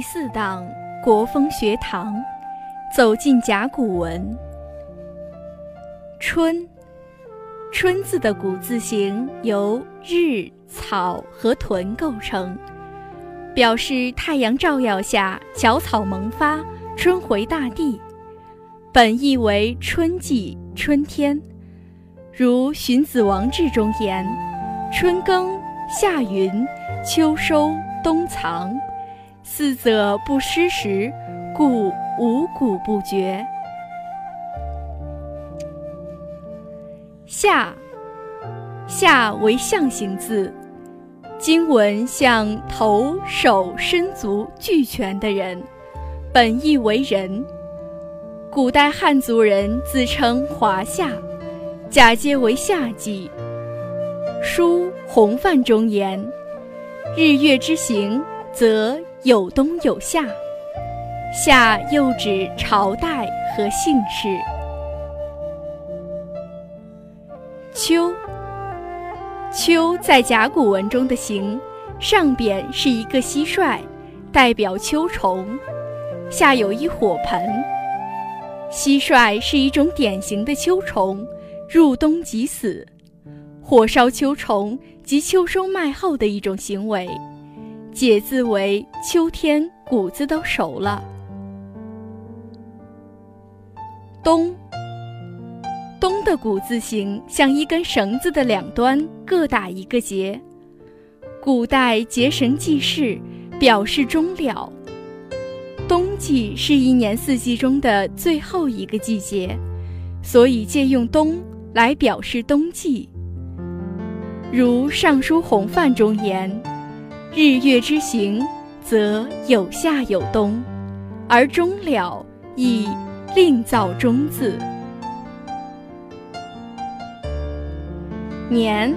第四档国风学堂，走进甲骨文。春，春字的古字形由日、草和屯构成，表示太阳照耀下小草萌发，春回大地。本意为春季、春天。如《荀子·王志》中言：“春耕，夏耘，秋收，冬藏。”四则不失时，故五谷不绝。夏，夏为象形字，经文像头、手、身足俱全的人，本意为人。古代汉族人自称华夏，假借为夏季。书《洪范》中言：“日月之行，则。”有冬有夏，夏又指朝代和姓氏。秋，秋在甲骨文中的形，上边是一个蟋蟀，代表秋虫，下有一火盆。蟋蟀是一种典型的秋虫，入冬即死。火烧秋虫即秋收麦后的一种行为。解字为秋天谷子都熟了。冬，冬的谷字形像一根绳子的两端各打一个结，古代结绳记事，表示终了。冬季是一年四季中的最后一个季节，所以借用冬来表示冬季。如《尚书洪范》中言。日月之行，则有夏有冬，而终了亦另造终字。年，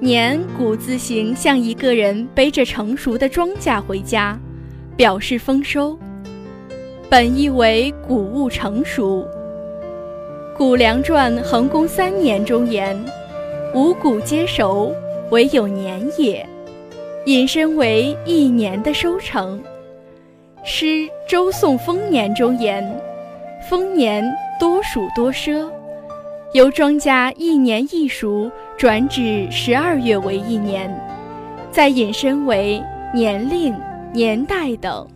年古字形像一个人背着成熟的庄稼回家，表示丰收。本意为谷物成熟。《谷梁传·衡公三年》中言：“五谷皆熟，唯有年也。”引申为一年的收成。诗《周颂丰年》中言：“丰年多暑多奢，由庄稼一年一熟转指十二月为一年，再引申为年龄、年代等。”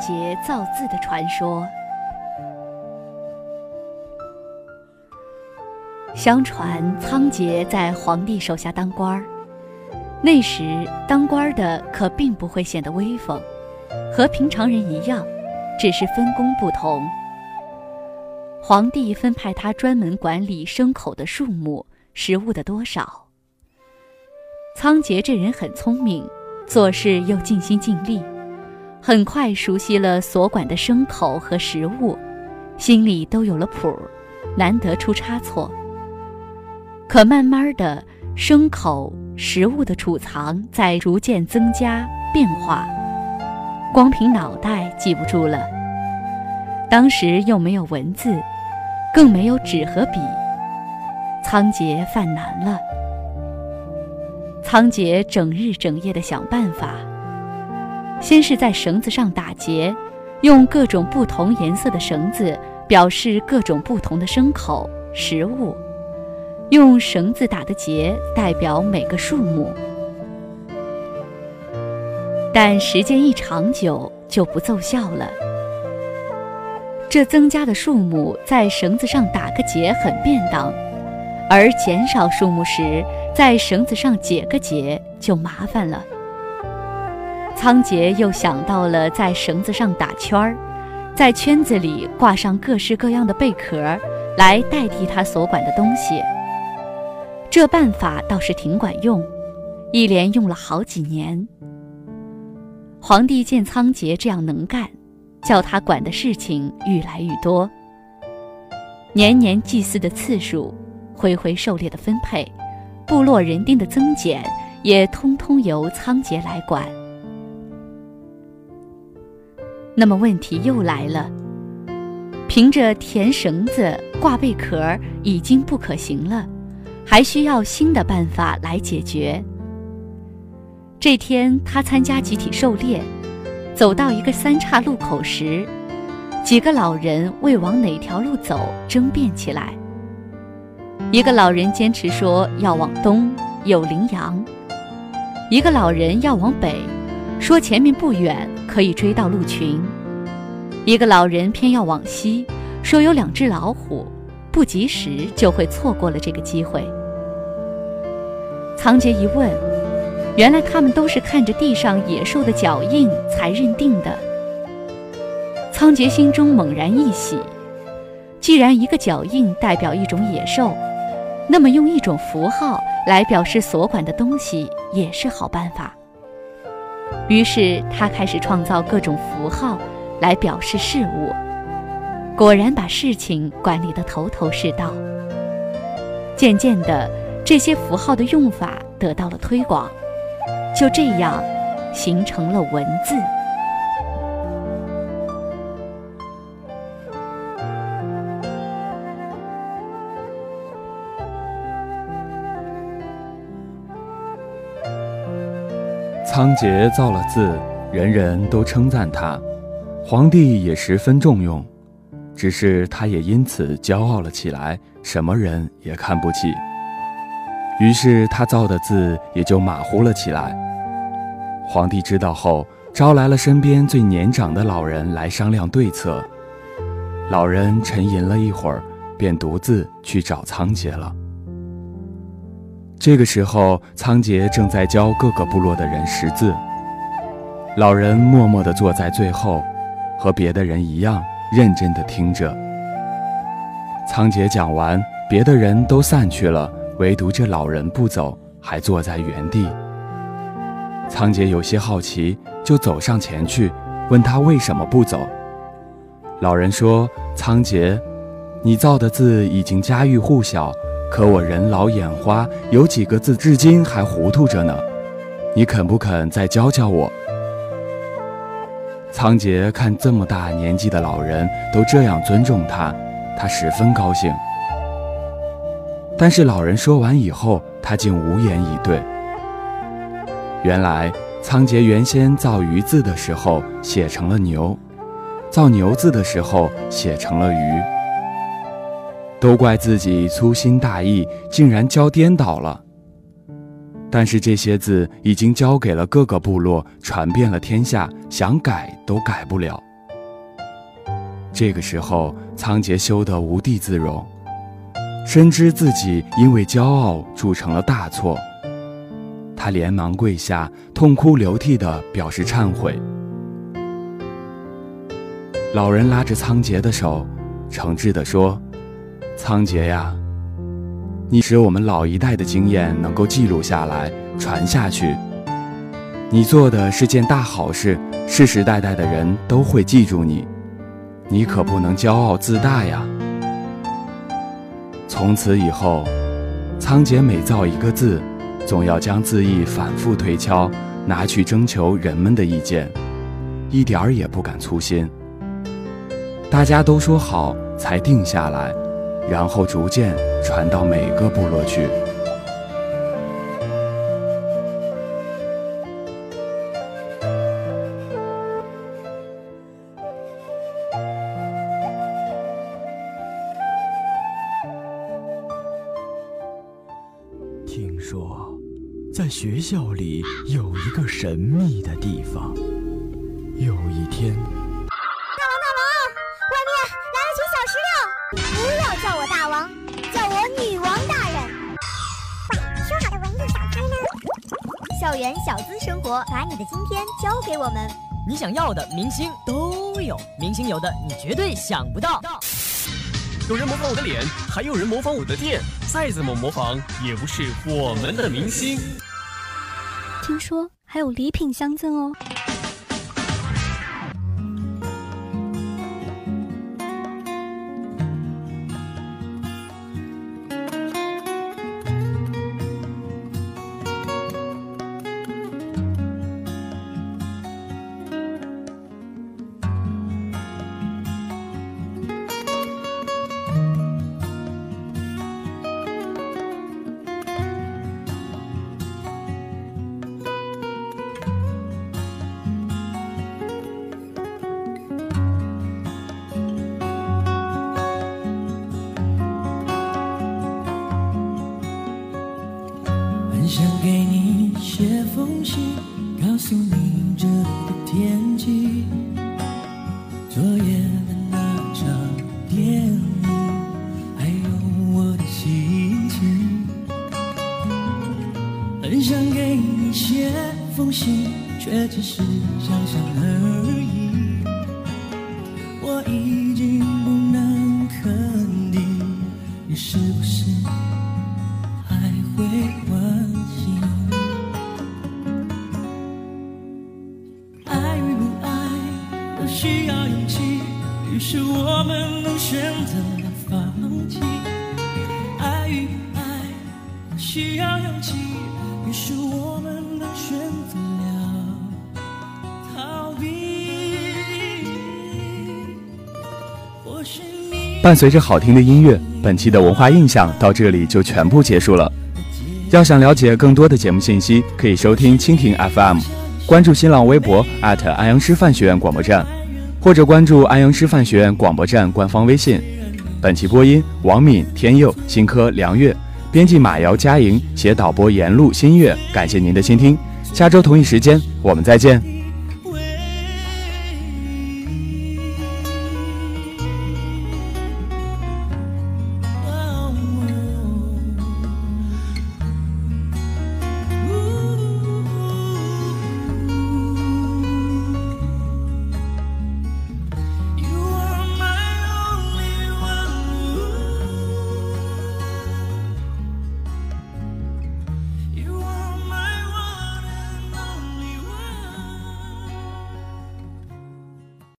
仓颉造字的传说。相传仓颉在皇帝手下当官儿，那时当官的可并不会显得威风，和平常人一样，只是分工不同。皇帝分派他专门管理牲口的数目、食物的多少。仓颉这人很聪明，做事又尽心尽力。很快熟悉了所管的牲口和食物，心里都有了谱，难得出差错。可慢慢的，牲口食物的储藏在逐渐增加变化，光凭脑袋记不住了。当时又没有文字，更没有纸和笔，仓颉犯难了。仓颉整日整夜的想办法。先是在绳子上打结，用各种不同颜色的绳子表示各种不同的牲口、食物，用绳子打的结代表每个数目。但时间一长久就不奏效了，这增加的数目在绳子上打个结很便当，而减少数目时在绳子上解个结就麻烦了。仓颉又想到了在绳子上打圈儿，在圈子里挂上各式各样的贝壳，来代替他所管的东西。这办法倒是挺管用，一连用了好几年。皇帝见仓颉这样能干。叫他管的事情愈来愈多，年年祭祀的次数，回回狩猎的分配，部落人丁的增减，也通通由仓颉来管。那么问题又来了，凭着填绳子、挂贝壳已经不可行了，还需要新的办法来解决。这天，他参加集体狩猎。走到一个三岔路口时，几个老人为往哪条路走争辩起来。一个老人坚持说要往东，有羚羊；一个老人要往北，说前面不远可以追到鹿群；一个老人偏要往西，说有两只老虎，不及时就会错过了这个机会。仓颉一问。原来他们都是看着地上野兽的脚印才认定的。仓颉心中猛然一喜，既然一个脚印代表一种野兽，那么用一种符号来表示所管的东西也是好办法。于是他开始创造各种符号来表示事物，果然把事情管理得头头是道。渐渐的，这些符号的用法得到了推广。就这样，形成了文字。仓颉造了字，人人都称赞他，皇帝也十分重用。只是他也因此骄傲了起来，什么人也看不起。于是他造的字也就马虎了起来。皇帝知道后，招来了身边最年长的老人来商量对策。老人沉吟了一会儿，便独自去找仓颉了。这个时候，仓颉正在教各个部落的人识字。老人默默地坐在最后，和别的人一样认真地听着。仓颉讲完，别的人都散去了。唯独这老人不走，还坐在原地。仓颉有些好奇，就走上前去，问他为什么不走。老人说：“仓颉，你造的字已经家喻户晓，可我人老眼花，有几个字至今还糊涂着呢。你肯不肯再教教我？”仓颉看这么大年纪的老人都这样尊重他，他十分高兴。但是老人说完以后，他竟无言以对。原来仓颉原先造鱼字的时候写成了牛，造牛字的时候写成了鱼。都怪自己粗心大意，竟然教颠倒了。但是这些字已经交给了各个部落，传遍了天下，想改都改不了。这个时候，仓颉羞得无地自容。深知自己因为骄傲铸成了大错，他连忙跪下，痛哭流涕地表示忏悔。老人拉着仓颉的手，诚挚地说：“仓颉呀，你使我们老一代的经验能够记录下来，传下去。你做的是件大好事，世世代代的人都会记住你。你可不能骄傲自大呀。”从此以后，仓颉每造一个字，总要将字意反复推敲，拿去征求人们的意见，一点儿也不敢粗心。大家都说好，才定下来，然后逐渐传到每个部落去。听说，在学校里有一个神秘的地方。有一天，校园小资生活，把你的今天交给我们。你想要的明星都有，明星有的你绝对想不到。有人模仿我的脸，还有人模仿我的店，再怎么模仿也不是我们的明星。听说还有礼品相赠哦。想给你写封信，却只是想想而已。我已经不能肯定，你是不是还会关心？爱与不爱都需要勇气，于是我们都选择了放弃。爱与不爱都需要勇气，是我们都选择了逃避。伴随着好听的音乐，本期的文化印象到这里就全部结束了。要想了解更多的节目信息，可以收听蜻蜓 FM，关注新浪微博安阳师范学院广播站，或者关注安阳师范学院广播站官方微信。本期播音：王敏、天佑、新科、梁月，编辑马瑶、佳莹，写导播：严璐、新月。感谢您的倾听，下周同一时间我们再见。